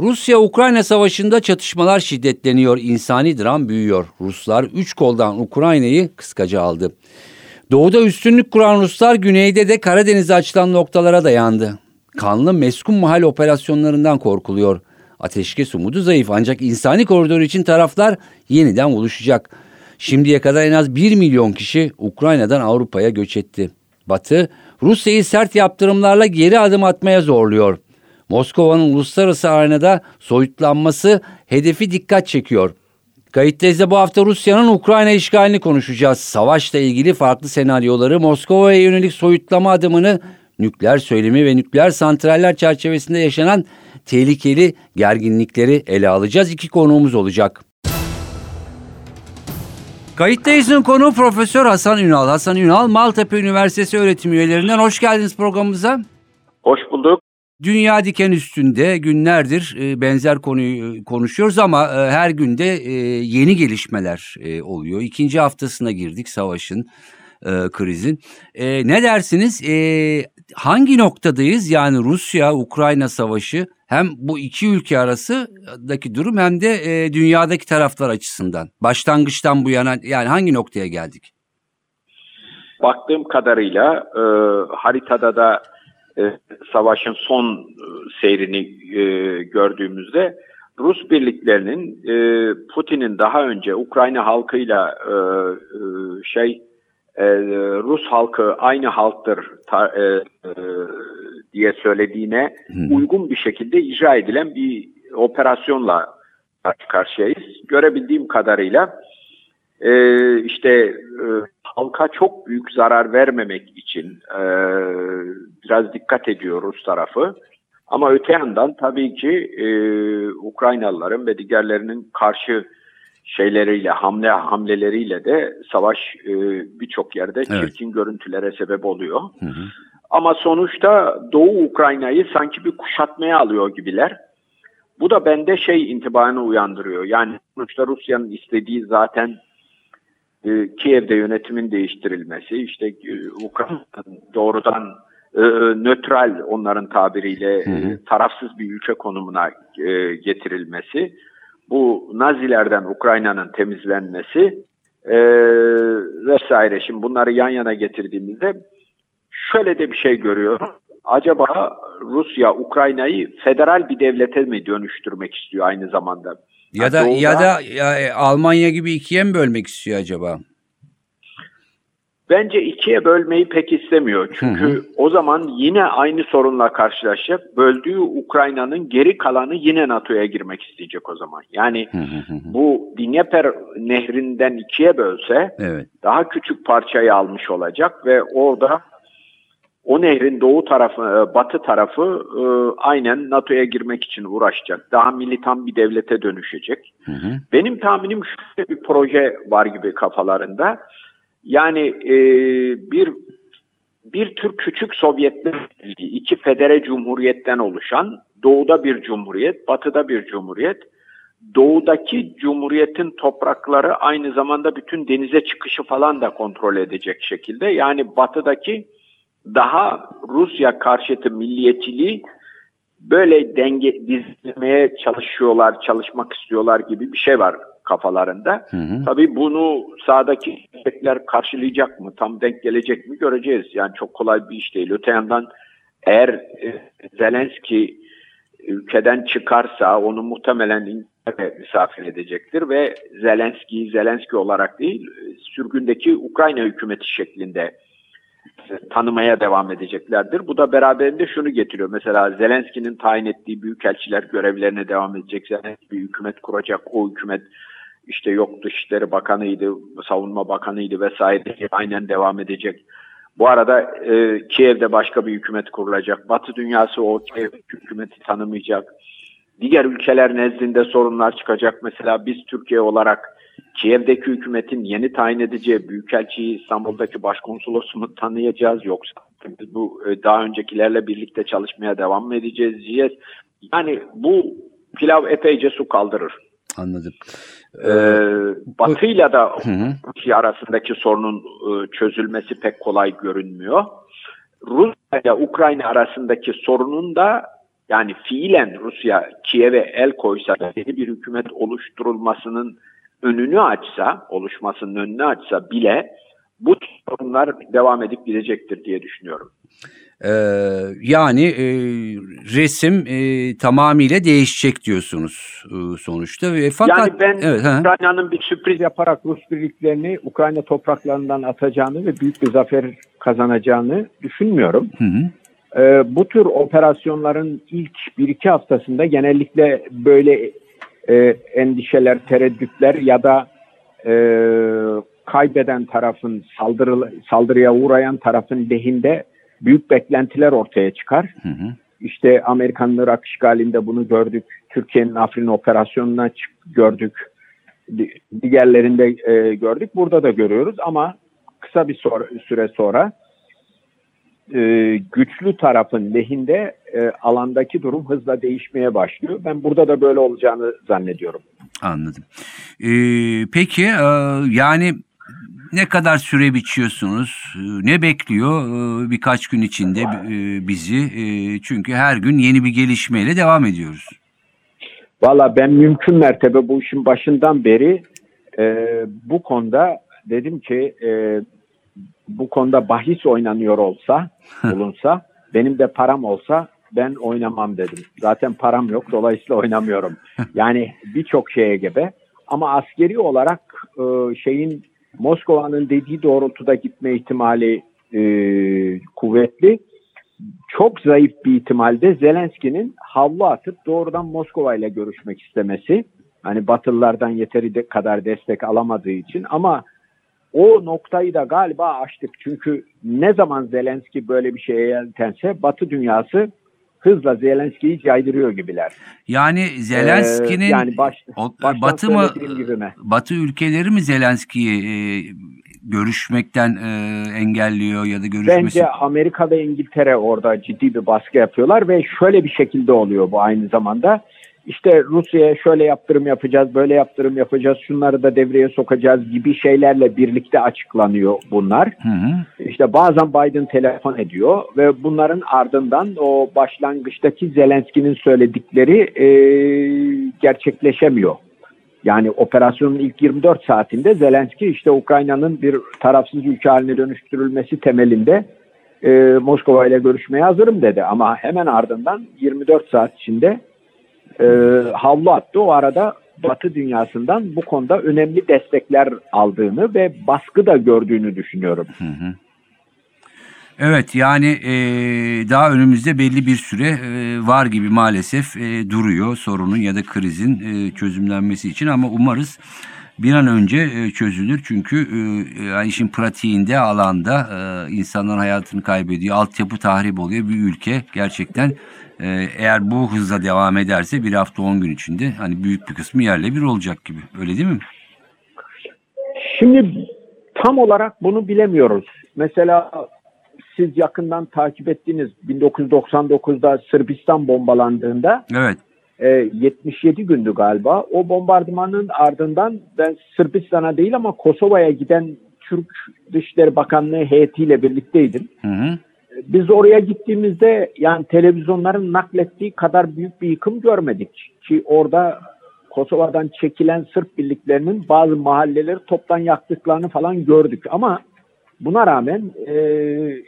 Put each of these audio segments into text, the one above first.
Rusya-Ukrayna savaşında çatışmalar şiddetleniyor, insani dram büyüyor. Ruslar üç koldan Ukrayna'yı kıskaca aldı. Doğuda üstünlük kuran Ruslar güneyde de Karadeniz'e açılan noktalara dayandı. Kanlı meskun mahal operasyonlarından korkuluyor. Ateşkes umudu zayıf ancak insani koridor için taraflar yeniden buluşacak. Şimdiye kadar en az 1 milyon kişi Ukrayna'dan Avrupa'ya göç etti. Batı, Rusya'yı sert yaptırımlarla geri adım atmaya zorluyor. Moskova'nın uluslararası arenada soyutlanması hedefi dikkat çekiyor. Kayıttayızda bu hafta Rusya'nın Ukrayna işgalini konuşacağız. Savaşla ilgili farklı senaryoları, Moskova'ya yönelik soyutlama adımını, nükleer söylemi ve nükleer santraller çerçevesinde yaşanan tehlikeli gerginlikleri ele alacağız. İki konuğumuz olacak. Kayıttayız'ın konu Profesör Hasan Ünal. Hasan Ünal, Maltepe Üniversitesi öğretim üyelerinden. Hoş geldiniz programımıza. Hoş bulduk. Dünya diken üstünde günlerdir e, benzer konuyu e, konuşuyoruz ama e, her günde yeni gelişmeler oluyor. İkinci haftasına girdik savaşın, krizin. Ne dersiniz? Hangi noktadayız? Yani Rusya-Ukrayna savaşı hem bu iki ülke arasındaki durum hem de dünyadaki taraflar açısından. Başlangıçtan bu yana yani hangi noktaya geldik? Baktığım kadarıyla haritada da savaşın son e, seyrini e, gördüğümüzde Rus birliklerinin e, Putin'in daha önce Ukrayna halkıyla e, e, şey e, Rus halkı aynı halktır e, e, diye söylediğine uygun bir şekilde icra edilen bir operasyonla karşı karşıyayız. Görebildiğim kadarıyla e, işte e, halka çok büyük zarar vermemek için e, biraz dikkat ediyor Rus tarafı. Ama öte yandan tabii ki e, Ukraynalıların ve diğerlerinin karşı şeyleriyle, hamle hamleleriyle de savaş e, birçok yerde evet. çirkin görüntülere sebep oluyor. Hı hı. Ama sonuçta Doğu Ukrayna'yı sanki bir kuşatmaya alıyor gibiler. Bu da bende şey intibarını uyandırıyor. Yani sonuçta Rusya'nın istediği zaten e, Kiev'de yönetimin değiştirilmesi, işte e, Ukrayna'nın doğrudan e, nötral onların tabiriyle hı. tarafsız bir ülke konumuna e, getirilmesi, bu Nazilerden Ukrayna'nın temizlenmesi e, vesaire. Şimdi bunları yan yana getirdiğimizde şöyle de bir şey görüyorum. Acaba Rusya Ukrayna'yı federal bir devlete mi dönüştürmek istiyor aynı zamanda? Ya da Doğu'da, ya da ya, e, Almanya gibi ikiye mi bölmek istiyor acaba? Bence ikiye bölmeyi pek istemiyor. Çünkü hı hı. o zaman yine aynı sorunla karşılaşacak. Böldüğü Ukrayna'nın geri kalanı yine NATO'ya girmek isteyecek o zaman. Yani hı hı hı. bu Dnieper nehrinden ikiye bölse evet. daha küçük parçayı almış olacak ve orada o nehrin doğu tarafı, e, batı tarafı e, aynen NATO'ya girmek için uğraşacak. Daha militan bir devlete dönüşecek. Hı hı. Benim tahminim şöyle bir proje var gibi kafalarında. Yani e, bir bir tür küçük Sovyetler iki federe cumhuriyetten oluşan doğuda bir cumhuriyet, batıda bir cumhuriyet. Doğudaki cumhuriyetin toprakları aynı zamanda bütün denize çıkışı falan da kontrol edecek şekilde. Yani batıdaki daha Rusya karşıtı milliyetçiliği böyle denge dizmeye çalışıyorlar, çalışmak istiyorlar gibi bir şey var kafalarında. Hı hı. Tabii bunu sahadaki destekler karşılayacak mı, tam denk gelecek mi göreceğiz. Yani çok kolay bir iş değil. Öte yandan eğer e, Zelenski ülkeden çıkarsa onu muhtemelen misafir edecektir ve Zelenski Zelenski olarak değil sürgündeki Ukrayna hükümeti şeklinde tanımaya devam edeceklerdir. Bu da beraberinde şunu getiriyor. Mesela Zelenski'nin tayin ettiği büyükelçiler görevlerine devam edecek. Zelenski bir hükümet kuracak. O hükümet işte yok Dışişleri Bakanı'ydı, Savunma Bakanı'ydı vesaire aynen devam edecek. Bu arada e, Kiev'de başka bir hükümet kurulacak. Batı dünyası o Kiev hükümeti tanımayacak. diğer ülkeler nezdinde sorunlar çıkacak. Mesela biz Türkiye olarak Kiev'deki hükümetin yeni tayin edeceği Büyükelçiyi İstanbul'daki başkonsolosunu tanıyacağız yoksa biz bu e, daha öncekilerle birlikte çalışmaya devam mı edeceğiz diyeceğiz. Yani bu pilav epeyce su kaldırır. Anladım. Ee, Batı'yla da Hı arasındaki sorunun e, çözülmesi pek kolay görünmüyor. Rusya ile Ukrayna arasındaki sorunun da yani fiilen Rusya Kiev'e el koysa da yeni bir hükümet oluşturulmasının önünü açsa, oluşmasının önünü açsa bile bu sorunlar devam edip gidecektir diye düşünüyorum. Ee, yani e, resim e, tamamıyla değişecek diyorsunuz e, sonuçta ve fakat yani ben evet. Ukrayna'nın bir sürpriz yaparak Rus birliklerini Ukrayna topraklarından atacağını ve büyük bir zafer kazanacağını düşünmüyorum. Hı hı. Ee, bu tür operasyonların ilk bir iki haftasında genellikle böyle e, endişeler, tereddütler ya da e, kaybeden tarafın saldırı, saldırıya uğrayan tarafın lehinde büyük beklentiler ortaya çıkar. Hı hı. İşte Amerikan'ın Irak işgalinde bunu gördük. Türkiye'nin Afrin operasyonuna gördük. Di- Diğerlerinde e, gördük. Burada da görüyoruz ama kısa bir sor- süre sonra e, güçlü tarafın lehinde e, alandaki durum hızla değişmeye başlıyor. Ben burada da böyle olacağını zannediyorum. Anladım. Ee, peki e, yani ne kadar süre biçiyorsunuz? Ee, Ne bekliyor e, birkaç gün içinde e, bizi? E, çünkü her gün yeni bir gelişmeyle devam ediyoruz. Valla ben mümkün mertebe bu işin başından beri e, bu konuda dedim ki e, bu konuda bahis oynanıyor olsa, bulunsa, benim de param olsa ben oynamam dedim. Zaten param yok dolayısıyla oynamıyorum. Yani birçok şeye gebe. Ama askeri olarak e, şeyin Moskova'nın dediği doğrultuda gitme ihtimali e, kuvvetli çok zayıf bir ihtimalde Zelenski'nin havlu atıp doğrudan Moskova ile görüşmek istemesi. Hani Batılılardan yeteri de kadar destek alamadığı için ama o noktayı da galiba aştık. Çünkü ne zaman Zelenski böyle bir şeye yeltense Batı dünyası hızla Zelenski'yi caydırıyor gibiler. Yani Zelenski'nin Ee, yani baş- Batı mı? Batı ülkeleri mi Zelenski'yi e, görüşmekten e, engelliyor ya da görüşmesi? Bence Amerika ve İngiltere orada ciddi bir baskı yapıyorlar ve şöyle bir şekilde oluyor bu aynı zamanda. İşte Rusya'ya şöyle yaptırım yapacağız, böyle yaptırım yapacağız, şunları da devreye sokacağız gibi şeylerle birlikte açıklanıyor bunlar. Hı hı. İşte bazen Biden telefon ediyor ve bunların ardından o başlangıçtaki Zelenski'nin söyledikleri e, gerçekleşemiyor. Yani operasyonun ilk 24 saatinde Zelenski işte Ukrayna'nın bir tarafsız ülke haline dönüştürülmesi temelinde e, Moskova ile görüşmeye hazırım dedi. Ama hemen ardından 24 saat içinde e, havlu attı. O arada Batı dünyasından bu konuda önemli destekler aldığını ve baskı da gördüğünü düşünüyorum. Hı hı. Evet yani e, daha önümüzde belli bir süre e, var gibi maalesef e, duruyor sorunun ya da krizin e, çözümlenmesi için ama umarız bir an önce e, çözülür çünkü e, yani işin pratiğinde alanda e, insanlar hayatını kaybediyor altyapı tahrip oluyor bir ülke gerçekten e, eğer bu hızla devam ederse bir hafta on gün içinde hani büyük bir kısmı yerle bir olacak gibi öyle değil mi? Şimdi tam olarak bunu bilemiyoruz. Mesela siz yakından takip ettiğiniz 1999'da Sırbistan bombalandığında Evet. E, 77 gündü galiba. O bombardımanın ardından ben Sırbistan'a değil ama Kosova'ya giden Türk Dışişleri Bakanlığı heyetiyle birlikteydim. Hı hı. Biz oraya gittiğimizde yani televizyonların naklettiği kadar büyük bir yıkım görmedik. Ki orada Kosova'dan çekilen Sırp birliklerinin bazı mahalleleri toptan yaktıklarını falan gördük. Ama buna rağmen e,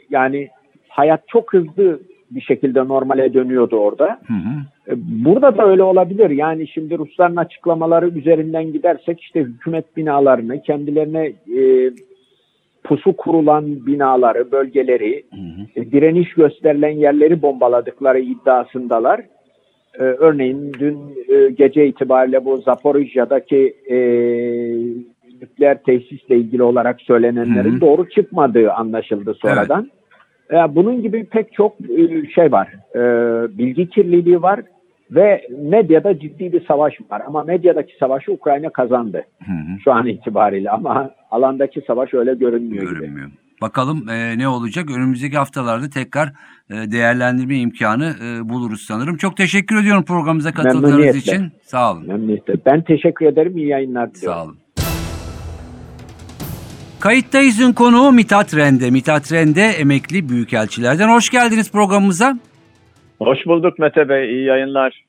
yani hayat çok hızlı bir şekilde normale dönüyordu orada. Hı hı. E, Burada da öyle olabilir. Yani şimdi Rusların açıklamaları üzerinden gidersek işte hükümet binalarını, kendilerine e, pusu kurulan binaları, bölgeleri, Hı hı. e, direniş gösterilen yerleri bombaladıkları iddiasındalar. E, örneğin dün e, gece itibariyle bu Zaporijya'daki e, nükleer tesisle ilgili olarak söylenenlerin Hı hı. doğru çıkmadığı anlaşıldı sonradan. E, bunun gibi pek çok e, şey var. E, bilgi kirliliği var Ve medyada ciddi bir savaş var ama medyadaki savaşı Ukrayna kazandı Hı hı. şu an itibariyle ama alandaki savaş öyle görünmüyor. gibi. Görünmüyor. Bakalım e, ne olacak? Önümüzdeki haftalarda tekrar e, değerlendirme imkanı e, buluruz sanırım. Çok teşekkür ediyorum programımıza katıldığınız için. Sağ olun. Memnuniyetle. Ben teşekkür ederim. İyi yayınlar diliyorum. Sağ olun. Kayıttayız'ın konuğu Mithat Rende. Mithat Rende emekli büyükelçilerden. Hoş geldiniz programımıza. Hoş bulduk Mete Bey, iyi yayınlar.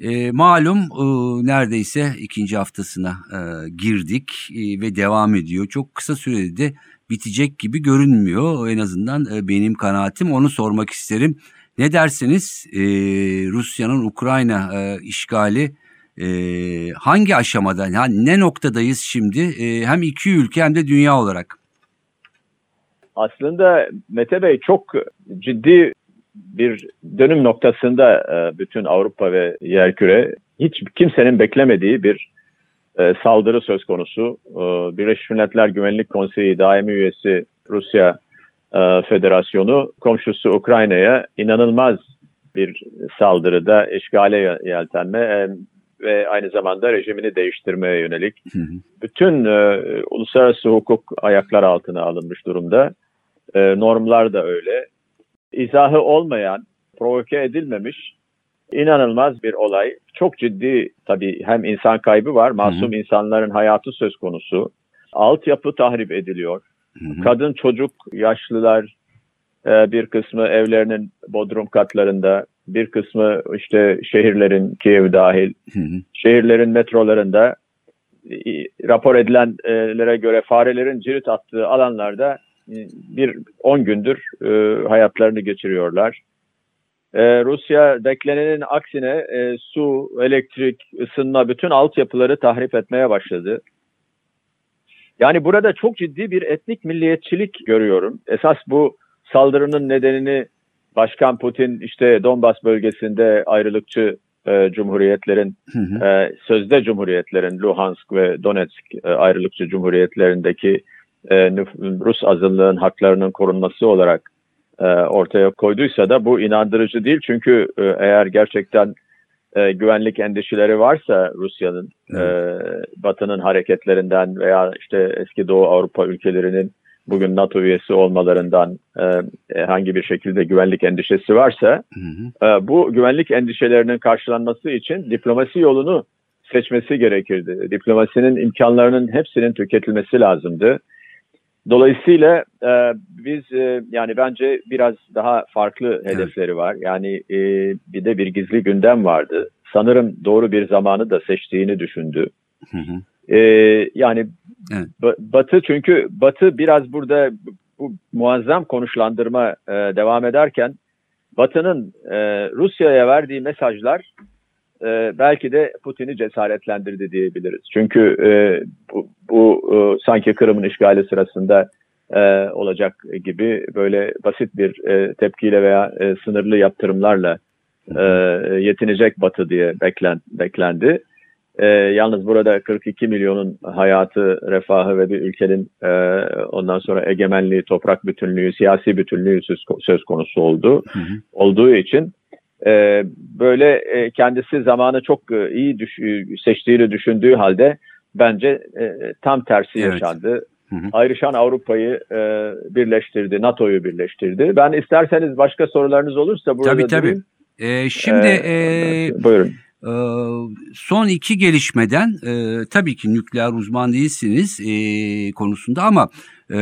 E, malum e, neredeyse ikinci haftasına e, girdik e, ve devam ediyor. Çok kısa sürede de bitecek gibi görünmüyor. En azından e, benim kanaatim onu sormak isterim. Ne dersiniz e, Rusya'nın Ukrayna e, işgali e, hangi aşamada, yani ne noktadayız şimdi e, hem iki ülke hem de dünya olarak? Aslında Mete Bey çok ciddi bir dönüm noktasında e, bütün Avrupa ve yerküre hiç kimsenin beklemediği bir e, saldırı söz konusu. E, Birleşmiş Milletler Güvenlik Konseyi daimi üyesi Rusya Federasyonu komşusu Ukrayna'ya inanılmaz bir saldırıda işgale yeltenme ve aynı zamanda rejimini değiştirmeye yönelik Hı hı. bütün e, uluslararası hukuk ayaklar altına alınmış durumda. E, normlar da öyle. İzahı olmayan, provoke edilmemiş inanılmaz bir olay. Çok ciddi tabii hem insan kaybı var, masum insanların hayatı söz konusu. Altyapı tahrip ediliyor. Hı hı. Kadın, çocuk, yaşlılar e, bir kısmı evlerinin bodrum katlarında, bir kısmı işte şehirlerin Kiev dahil Hı hı. şehirlerin metrolarında rapor edilenlere göre farelerin cirit attığı alanlarda bir 10 gündür e, hayatlarını geçiriyorlar. E, Rusya beklenenin aksine e, su, elektrik, ısınma bütün altyapıları tahrip etmeye başladı. Yani burada çok ciddi bir etnik milliyetçilik görüyorum. Esas bu saldırının nedenini Başkan Putin işte Donbas bölgesinde ayrılıkçı e, cumhuriyetlerin Hı hı. e, sözde cumhuriyetlerin Luhansk ve Donetsk e, ayrılıkçı cumhuriyetlerindeki e, Rus azınlığın haklarının korunması olarak e, ortaya koyduysa da bu inandırıcı değil. Çünkü e, eğer gerçekten e, güvenlik endişeleri varsa Rusya'nın e, Batı'nın hareketlerinden veya işte eski Doğu Avrupa ülkelerinin bugün NATO üyesi olmalarından e, herhangi bir şekilde güvenlik endişesi varsa Hı hı. bu güvenlik endişelerinin karşılanması için diplomasi yolunu seçmesi gerekirdi. Diplomasinin imkanlarının hepsinin tüketilmesi lazımdı. Dolayısıyla e, biz e, yani bence biraz daha farklı hedefleri var. Yani e, bir de bir gizli gündem vardı. Sanırım doğru bir zamanı da seçtiğini düşündü. Hı hı. E, yani Evet. Ba- Batı çünkü Batı biraz burada bu muazzam konuşlandırma e, devam ederken Batı'nın e, Rusya'ya verdiği mesajlar e, belki de Putin'i cesaretlendirdi diyebiliriz. Çünkü e, bu, bu e, sanki Kırım'ın işgali sırasında e, olacak gibi böyle basit bir e, tepkiyle veya e, sınırlı yaptırımlarla e, yetinecek Batı diye beklen, beklendi. E, yalnız burada 42 milyonun hayatı, refahı ve bir ülkenin e, ondan sonra egemenliği, toprak bütünlüğü, siyasi bütünlüğü söz, söz konusu oldu. Hı hı. Olduğu için e, böyle e, kendisi zamanı çok e, iyi düş, seçtiğini düşündüğü halde bence e, tam tersi Evet. yaşandı. Hı hı. Ayrışan Avrupa'yı e, birleştirdi, NATO'yu birleştirdi. Ben isterseniz başka sorularınız olursa burada Tabii tabii. durayım. E, şimdi Ee, e, buyurun. Ee, son iki gelişmeden e, tabii ki nükleer uzman değilsiniz e, konusunda ama e,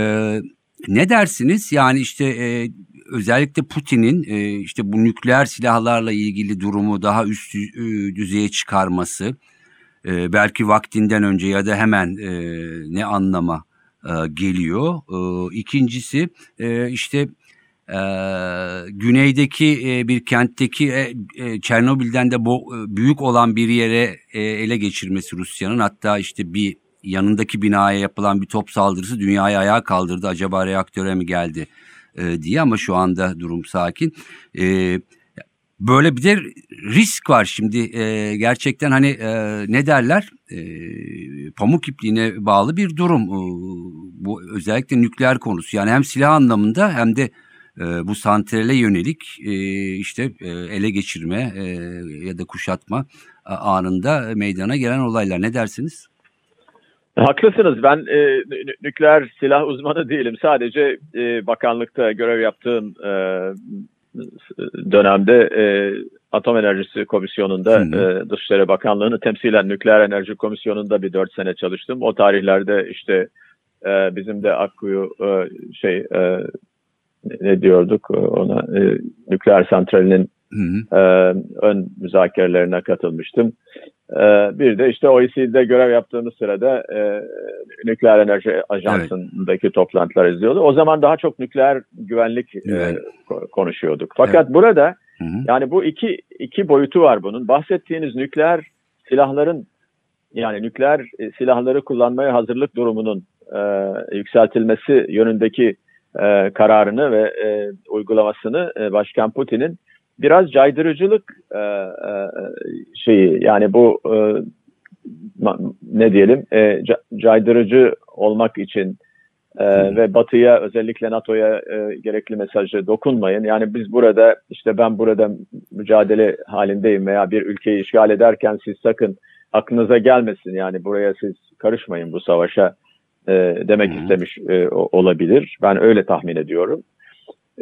ne dersiniz? Yani işte e, özellikle Putin'in e, işte bu nükleer silahlarla ilgili durumu daha üst e, düzeye çıkarması e, belki vaktinden önce ya da hemen e, ne anlama e, geliyor. E, ikincisi e, işte e, güneydeki e, bir kentteki e, e, Çernobil'den de bu e, büyük olan bir yere e, ele geçirmesi Rusya'nın hatta işte bir yanındaki binaya yapılan bir top saldırısı dünyayı ayağa kaldırdı. Acaba reaktöre mi geldi e, diye ama şu anda durum sakin. E, böyle bir de risk var şimdi e, gerçekten hani e, ne derler e, pamuk ipliğine bağlı bir durum E, bu özellikle nükleer konusu yani hem silah anlamında hem de e, bu santrale yönelik e, işte e, ele geçirme e, ya da kuşatma e, anında meydana gelen olaylar. Ne dersiniz? Haklısınız. Ben e, nükleer silah uzmanı değilim. Sadece e, bakanlıkta görev yaptığım e, dönemde e, Atom Enerjisi Komisyonu'nda e, Dışişleri Bakanlığı'nı temsilen Nükleer Enerji Komisyonu'nda bir dört sene çalıştım. O tarihlerde işte e, bizim de Akkuyu e, şey e, ne diyorduk ona e, nükleer santralinin hı hı. E, ön müzakerelerine katılmıştım. E, bir de işte OECD'de görev yaptığımız sırada e, Nükleer Enerji Ajansı'ndaki evet. toplantılar izliyordu. O zaman daha çok nükleer güvenlik evet. e, konuşuyorduk. Fakat evet. burada hı hı. yani bu iki iki boyutu var bunun. Bahsettiğiniz nükleer silahların yani nükleer silahları kullanmaya hazırlık durumunun e, yükseltilmesi yönündeki e, kararını ve e, uygulamasını e, Başkan Putin'in biraz caydırıcılık e, e, şeyi yani bu e, ne diyelim e, caydırıcı olmak için e, ve Batı'ya özellikle NATO'ya e, gerekli mesajı dokunmayın. Yani biz burada işte ben burada mücadele halindeyim veya bir ülkeyi işgal ederken siz sakın aklınıza gelmesin yani buraya siz karışmayın bu savaşa e, demek Hı-hı. istemiş e, olabilir. Ben öyle tahmin ediyorum.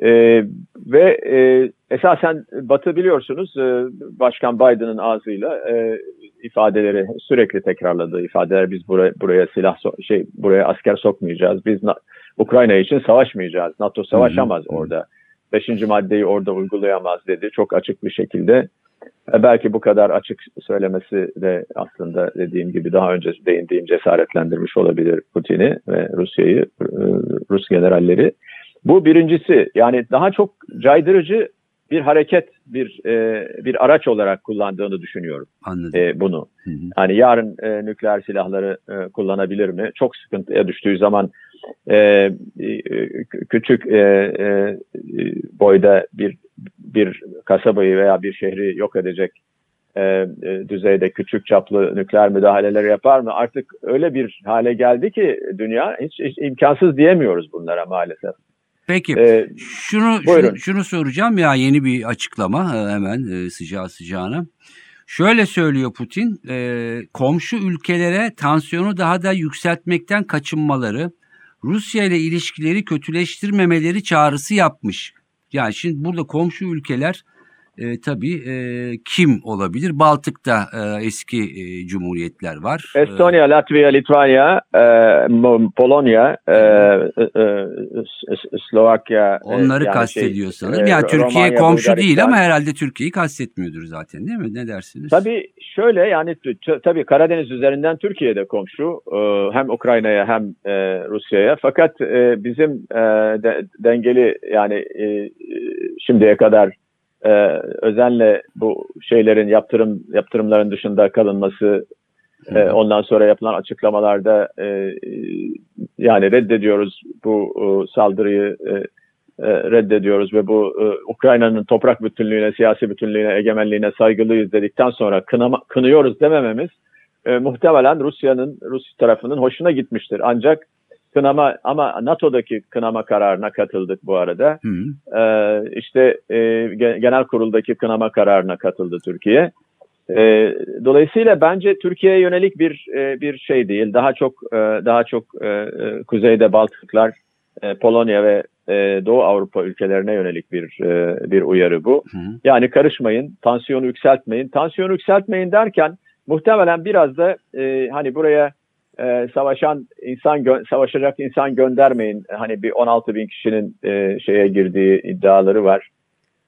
E, ve e, esasen Batı biliyorsunuz e, Başkan Biden'ın ağzıyla e, ifadeleri sürekli tekrarladığı ifadeler biz buraya, buraya silah so- şey buraya asker sokmayacağız. Biz Na- Ukrayna için savaşmayacağız. NATO savaşamaz Hı-hı. orada. Beşinci maddeyi orada uygulayamaz dedi. Çok açık bir şekilde. E, belki bu kadar açık söylemesi de aslında dediğim gibi daha önce değindiğim cesaretlendirmiş olabilir Putin'i ve Rusya'yı, e, Rus generalleri. Bu birincisi yani daha çok caydırıcı bir hareket, bir e, bir araç olarak kullandığını düşünüyorum. Anladım. E, bunu. Hı hı. Yani yarın e, nükleer silahları e, kullanabilir mi? Çok sıkıntıya düştüğü zaman e, e, küçük e, e, boyda bir bir kasabayı veya bir şehri yok edecek e, e, düzeyde küçük çaplı nükleer müdahaleler yapar mı? Artık öyle bir hale geldi ki dünya hiç, hiç imkansız diyemiyoruz bunlara maalesef. Peki ee, şunu, şunu şunu soracağım ya yeni bir açıklama e, hemen e, sıcağı sıcağına. Şöyle söylüyor Putin, e, komşu ülkelere tansiyonu daha da yükseltmekten kaçınmaları, Rusya ile ilişkileri kötüleştirmemeleri çağrısı yapmış. Yani şimdi burada komşu ülkeler e, tabii e, kim olabilir? Baltık'ta e, eski e, cumhuriyetler var. Estonya, Latvia, Litvanya, e, Polonya, e, e, e Slovakya. Onları yani kastediyor şey, sanırım. Yani Türkiye Romanya, komşu Bulgaristan. değil ama herhalde Türkiye'yi kastetmiyordur zaten değil mi? Ne dersiniz? Tabii şöyle yani tabii Karadeniz üzerinden Türkiye'de komşu. E, hem Ukrayna'ya hem e, Rusya'ya. Fakat e, bizim e, de, dengeli yani e, şimdiye kadar e, özenle bu şeylerin yaptırım yaptırımların dışında kalınması e, ondan sonra yapılan açıklamalarda e, yani reddediyoruz bu e, saldırıyı e, e, reddediyoruz ve bu e, Ukrayna'nın toprak bütünlüğüne, siyasi bütünlüğüne, egemenliğine saygılıyız dedikten sonra kınama, kınıyoruz demememiz e, muhtemelen Rusya'nın Rus tarafının hoşuna gitmiştir. Ancak kınama ama NATO'daki kınama kararına katıldık bu arada. Hı hı. Ee, işte e, genel kuruldaki kınama kararına katıldı Türkiye. E, dolayısıyla bence Türkiye'ye yönelik bir e, bir şey değil. Daha çok e, daha çok e, e, kuzeyde Baltıklar, e, Polonya ve e, Doğu Avrupa ülkelerine yönelik bir e, bir uyarı bu. Hı. Yani karışmayın, tansiyonu yükseltmeyin. Tansiyonu yükseltmeyin derken muhtemelen biraz da e, hani buraya e, savaşan insan savaşacak insan göndermeyin. Hani bir 16 bin kişinin e, şeye girdiği iddiaları var.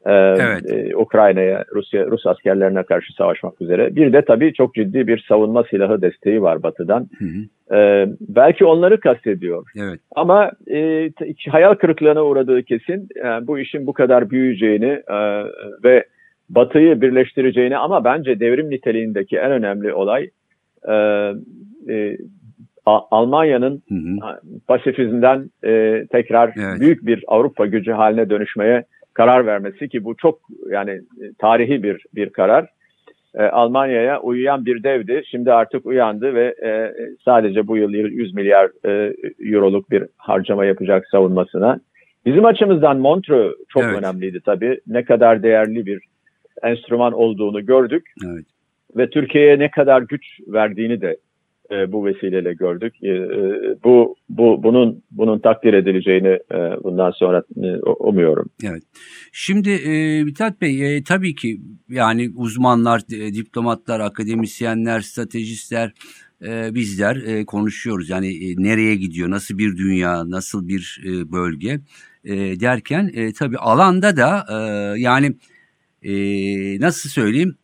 E, evet. e, Ukrayna'ya, Rusya, Rus askerlerine karşı savaşmak üzere. Bir de tabii çok ciddi bir savunma silahı desteği var Batı'dan. Hı hı. E, belki onları kastediyor. Evet. Ama e, hayal kırıklığına uğradığı kesin. Yani bu işin bu kadar büyüyeceğini e, ve Batı'yı birleştireceğini ama bence devrim niteliğindeki en önemli olay e, e, Almanya'nın pasifizmden e, tekrar evet. büyük bir Avrupa gücü haline dönüşmeye karar vermesi ki bu çok yani tarihi bir bir karar. E, Almanya'ya uyuyan bir devdi. Şimdi artık uyandı ve e, sadece bu yıl 100 milyar e, euroluk bir harcama yapacak savunmasına. Bizim açımızdan Montreux çok Evet. önemliydi tabii. Ne kadar değerli bir enstrüman olduğunu gördük Evet. ve Türkiye'ye ne kadar güç verdiğini de e, bu vesileyle gördük. E, e, bu bu bunun bunun takdir edileceğini e, bundan sonra e, umuyorum. Şimdi e, Bey e, tabii ki yani uzmanlar, e, diplomatlar, akademisyenler, stratejistler e, bizler e, konuşuyoruz. Yani e, nereye gidiyor, nasıl bir dünya, nasıl bir e, bölge e, derken e, tabii alanda da e, yani e, nasıl söyleyeyim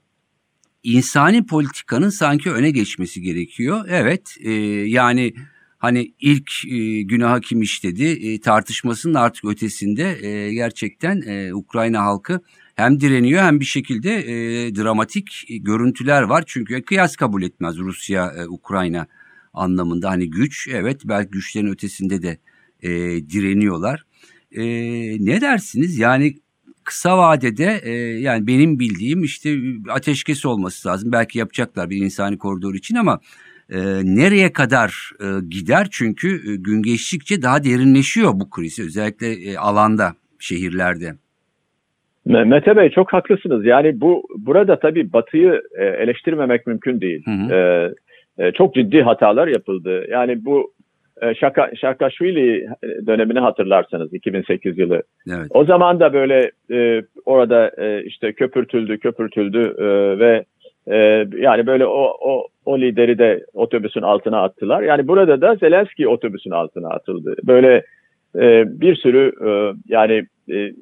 insani politikanın sanki öne geçmesi gerekiyor. Evet e, yani hani ilk e, günaha kim işledi e, tartışmasının artık ötesinde e, gerçekten e, Ukrayna halkı hem direniyor hem bir şekilde e, dramatik görüntüler var. Çünkü kıyas kabul etmez Rusya e, Ukrayna anlamında hani güç evet belki güçlerin ötesinde de e, direniyorlar. E, ne dersiniz yani kısa vadede e, yani benim bildiğim işte ateşkes olması lazım. Belki yapacaklar bir insani koridor için ama e, nereye kadar e, gider? Çünkü e, gün geçtikçe daha derinleşiyor bu kriz özellikle e, alanda, şehirlerde. Me- Mete Bey çok haklısınız. Yani bu burada tabii Batı'yı e, eleştirmemek mümkün değil. Hı hı. E, e, çok ciddi hatalar yapıldı. Yani bu Şaka, Şakaşvili dönemini hatırlarsanız 2008 yılı. Evet. O zaman da böyle e, orada e, işte köpürtüldü, köpürtüldü e, ve e, yani böyle o, o o lideri de otobüsün altına attılar. Yani burada da Zelenski otobüsün altına atıldı. Böyle e, bir sürü e, yani e,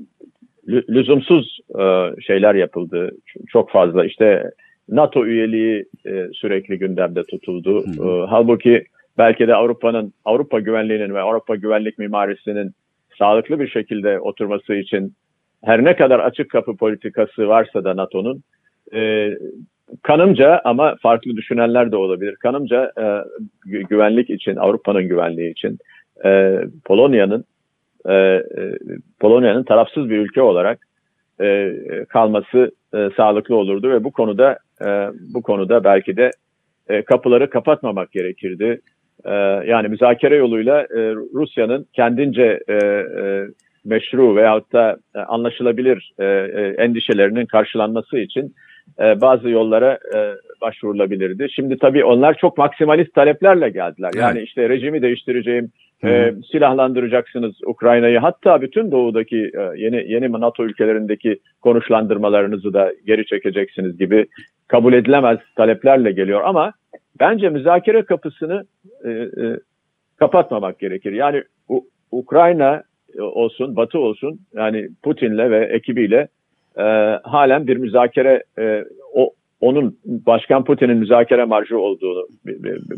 lü- lüzumsuz e, şeyler yapıldı. Çok fazla işte NATO üyeliği e, sürekli gündemde tutuldu. Hı. E, halbuki belki de Avrupa'nın Avrupa güvenliğinin ve Avrupa güvenlik mimarisinin sağlıklı bir şekilde oturması için her ne kadar açık kapı politikası varsa da NATO'nun e, kanımca ama farklı düşünenler de olabilir. Kanımca e, gü- güvenlik için, Avrupa'nın güvenliği için e, Polonya'nın e, e, Polonya'nın tarafsız bir ülke olarak e, kalması e, sağlıklı olurdu ve bu konuda e, bu konuda belki de e, kapıları kapatmamak gerekirdi. E, yani müzakere yoluyla e, Rusya'nın kendince e, e, meşru veyahut da e, anlaşılabilir e, e, endişelerinin karşılanması için e, bazı yollara e, başvurulabilirdi. Şimdi tabii onlar çok maksimalist taleplerle geldiler. Yani Evet. işte rejimi değiştireceğim, e, silahlandıracaksınız Ukrayna'yı. Hatta bütün doğudaki e, yeni yeni NATO ülkelerindeki konuşlandırmalarınızı da geri çekeceksiniz gibi kabul edilemez taleplerle geliyor. Ama bence müzakere kapısını e, e, kapatmamak gerekir. Yani U- Ukrayna olsun, Batı olsun yani Putin'le ve ekibiyle e, halen bir müzakere e, o onun Başkan Putin'in müzakere marjı olduğunu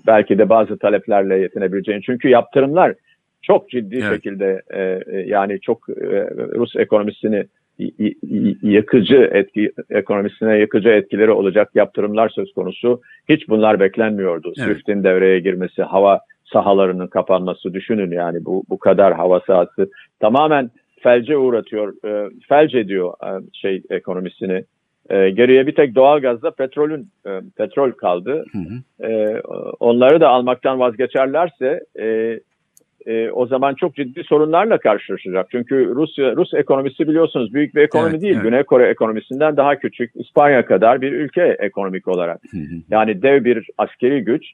belki de bazı taleplerle yetinebileceğini çünkü yaptırımlar çok ciddi Evet. şekilde e, e, yani çok e, Rus ekonomisini y- y- yıkıcı etki ekonomisine yıkıcı etkileri olacak yaptırımlar söz konusu. Hiç bunlar beklenmiyordu. Evet. Swift'in devreye girmesi, hava sahalarının kapanması düşünün yani bu bu kadar hava sahası tamamen felce uğratıyor, e, felç ediyor e, şey ekonomisini. E, geriye bir tek doğalgazla petrolün e, petrol kaldı. Hı hı. E, onları da almaktan vazgeçerlerse e, e, o zaman çok ciddi sorunlarla karşılaşacak. Çünkü Rusya Rus ekonomisi biliyorsunuz büyük bir ekonomi Evet, değil. evet. Güney Kore ekonomisinden daha küçük. İspanya kadar bir ülke ekonomik olarak. Yani dev bir askeri güç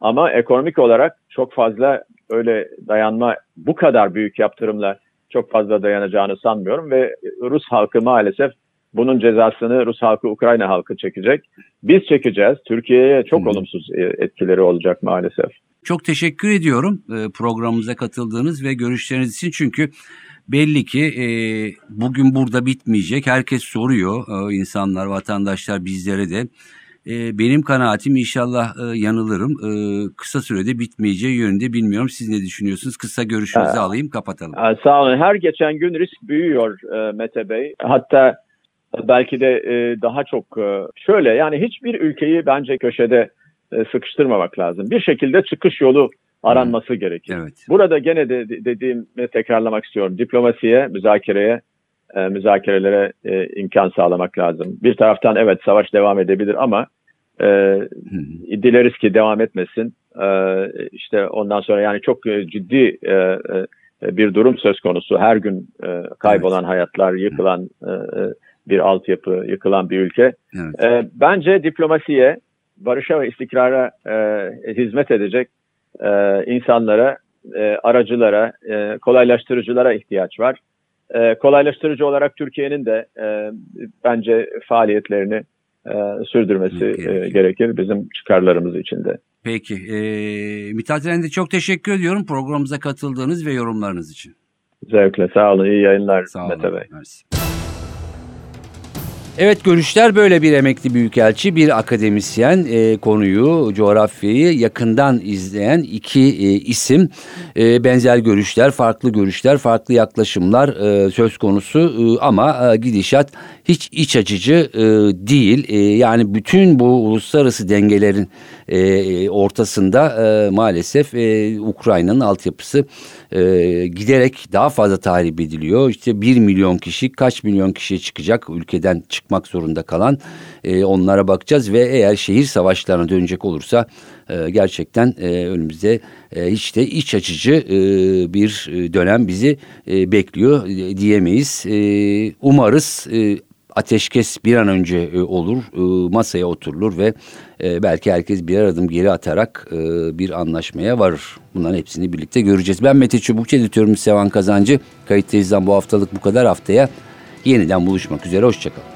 ama ekonomik olarak çok fazla öyle dayanma bu kadar büyük yaptırımla çok fazla dayanacağını sanmıyorum ve Rus halkı maalesef bunun cezasını Rus halkı Ukrayna halkı çekecek. Biz çekeceğiz. Türkiye'ye çok olumsuz e, etkileri olacak maalesef. Çok teşekkür ediyorum e, programımıza katıldığınız ve görüşleriniz için çünkü belli ki e, bugün burada bitmeyecek. Herkes soruyor e, insanlar, vatandaşlar bizlere de. E, benim kanaatim inşallah e, yanılırım. E, kısa sürede bitmeyeceği yönünde bilmiyorum. Siz ne düşünüyorsunuz? Kısa görüşünüzü Ha. alayım kapatalım. Sağ olun. Her geçen gün risk büyüyor e, Mete Bey. Hatta belki de e, daha çok e, şöyle yani hiçbir ülkeyi bence köşede e, sıkıştırmamak lazım. Bir şekilde çıkış yolu aranması gerekir. Evet. Burada gene de de- dediğimi tekrarlamak istiyorum. Diplomasiye, müzakereye, e, müzakerelere e, imkan sağlamak lazım. Bir taraftan evet savaş devam edebilir ama e, hı. dileriz ki devam etmesin. E, işte ondan sonra yani çok e, ciddi e, e, bir durum söz konusu. Her gün e, kaybolan hayatlar, yıkılan e, bir altyapı, yıkılan bir ülke. Evet. E, bence diplomasiye, barışa ve istikrara e, hizmet edecek e, insanlara, e, aracılara, e, kolaylaştırıcılara ihtiyaç var. E, kolaylaştırıcı olarak Türkiye'nin de e, bence faaliyetlerini e, sürdürmesi Gerekiyor. e, gerekir bizim çıkarlarımız için de. Peki. E, Mithat Eren'de çok teşekkür ediyorum programımıza katıldığınız ve yorumlarınız için. Zevkle sağ olun, iyi yayınlar Sağ olun. Mete Bey. Mersi. Evet görüşler böyle bir emekli büyükelçi, bir akademisyen e, konuyu, coğrafyayı yakından izleyen iki e, isim. E, benzer görüşler, farklı görüşler, farklı yaklaşımlar e, söz konusu e, ama e, gidişat hiç iç açıcı e, değil. E, yani bütün bu uluslararası dengelerin e, ortasında e, maalesef e, Ukrayna'nın altyapısı e, giderek daha fazla tahrip ediliyor. İşte bir milyon kişi kaç milyon kişiye çıkacak ülkeden çıkmak zorunda kalan e, onlara bakacağız ve eğer şehir savaşlarına dönecek olursa e, gerçekten e, önümüzde e, hiç de iç açıcı e, bir e, dönem bizi e, bekliyor e, diyemeyiz. E, umarız e, ateşkes bir an önce e, olur, e, masaya oturulur ve e, belki herkes birer adım geri atarak bir anlaşmaya varır. Bunların hepsini birlikte göreceğiz. Ben Mete Çubukçu, editörümüz Sevan Kazancı. Kayıttayız'dan bu haftalık bu kadar. Haftaya yeniden buluşmak üzere. Hoşçakalın.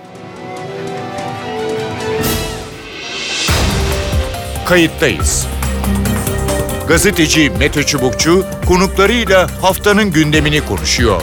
Kayıttayız. Gazeteci Mete Çubukçu konuklarıyla haftanın gündemini konuşuyor.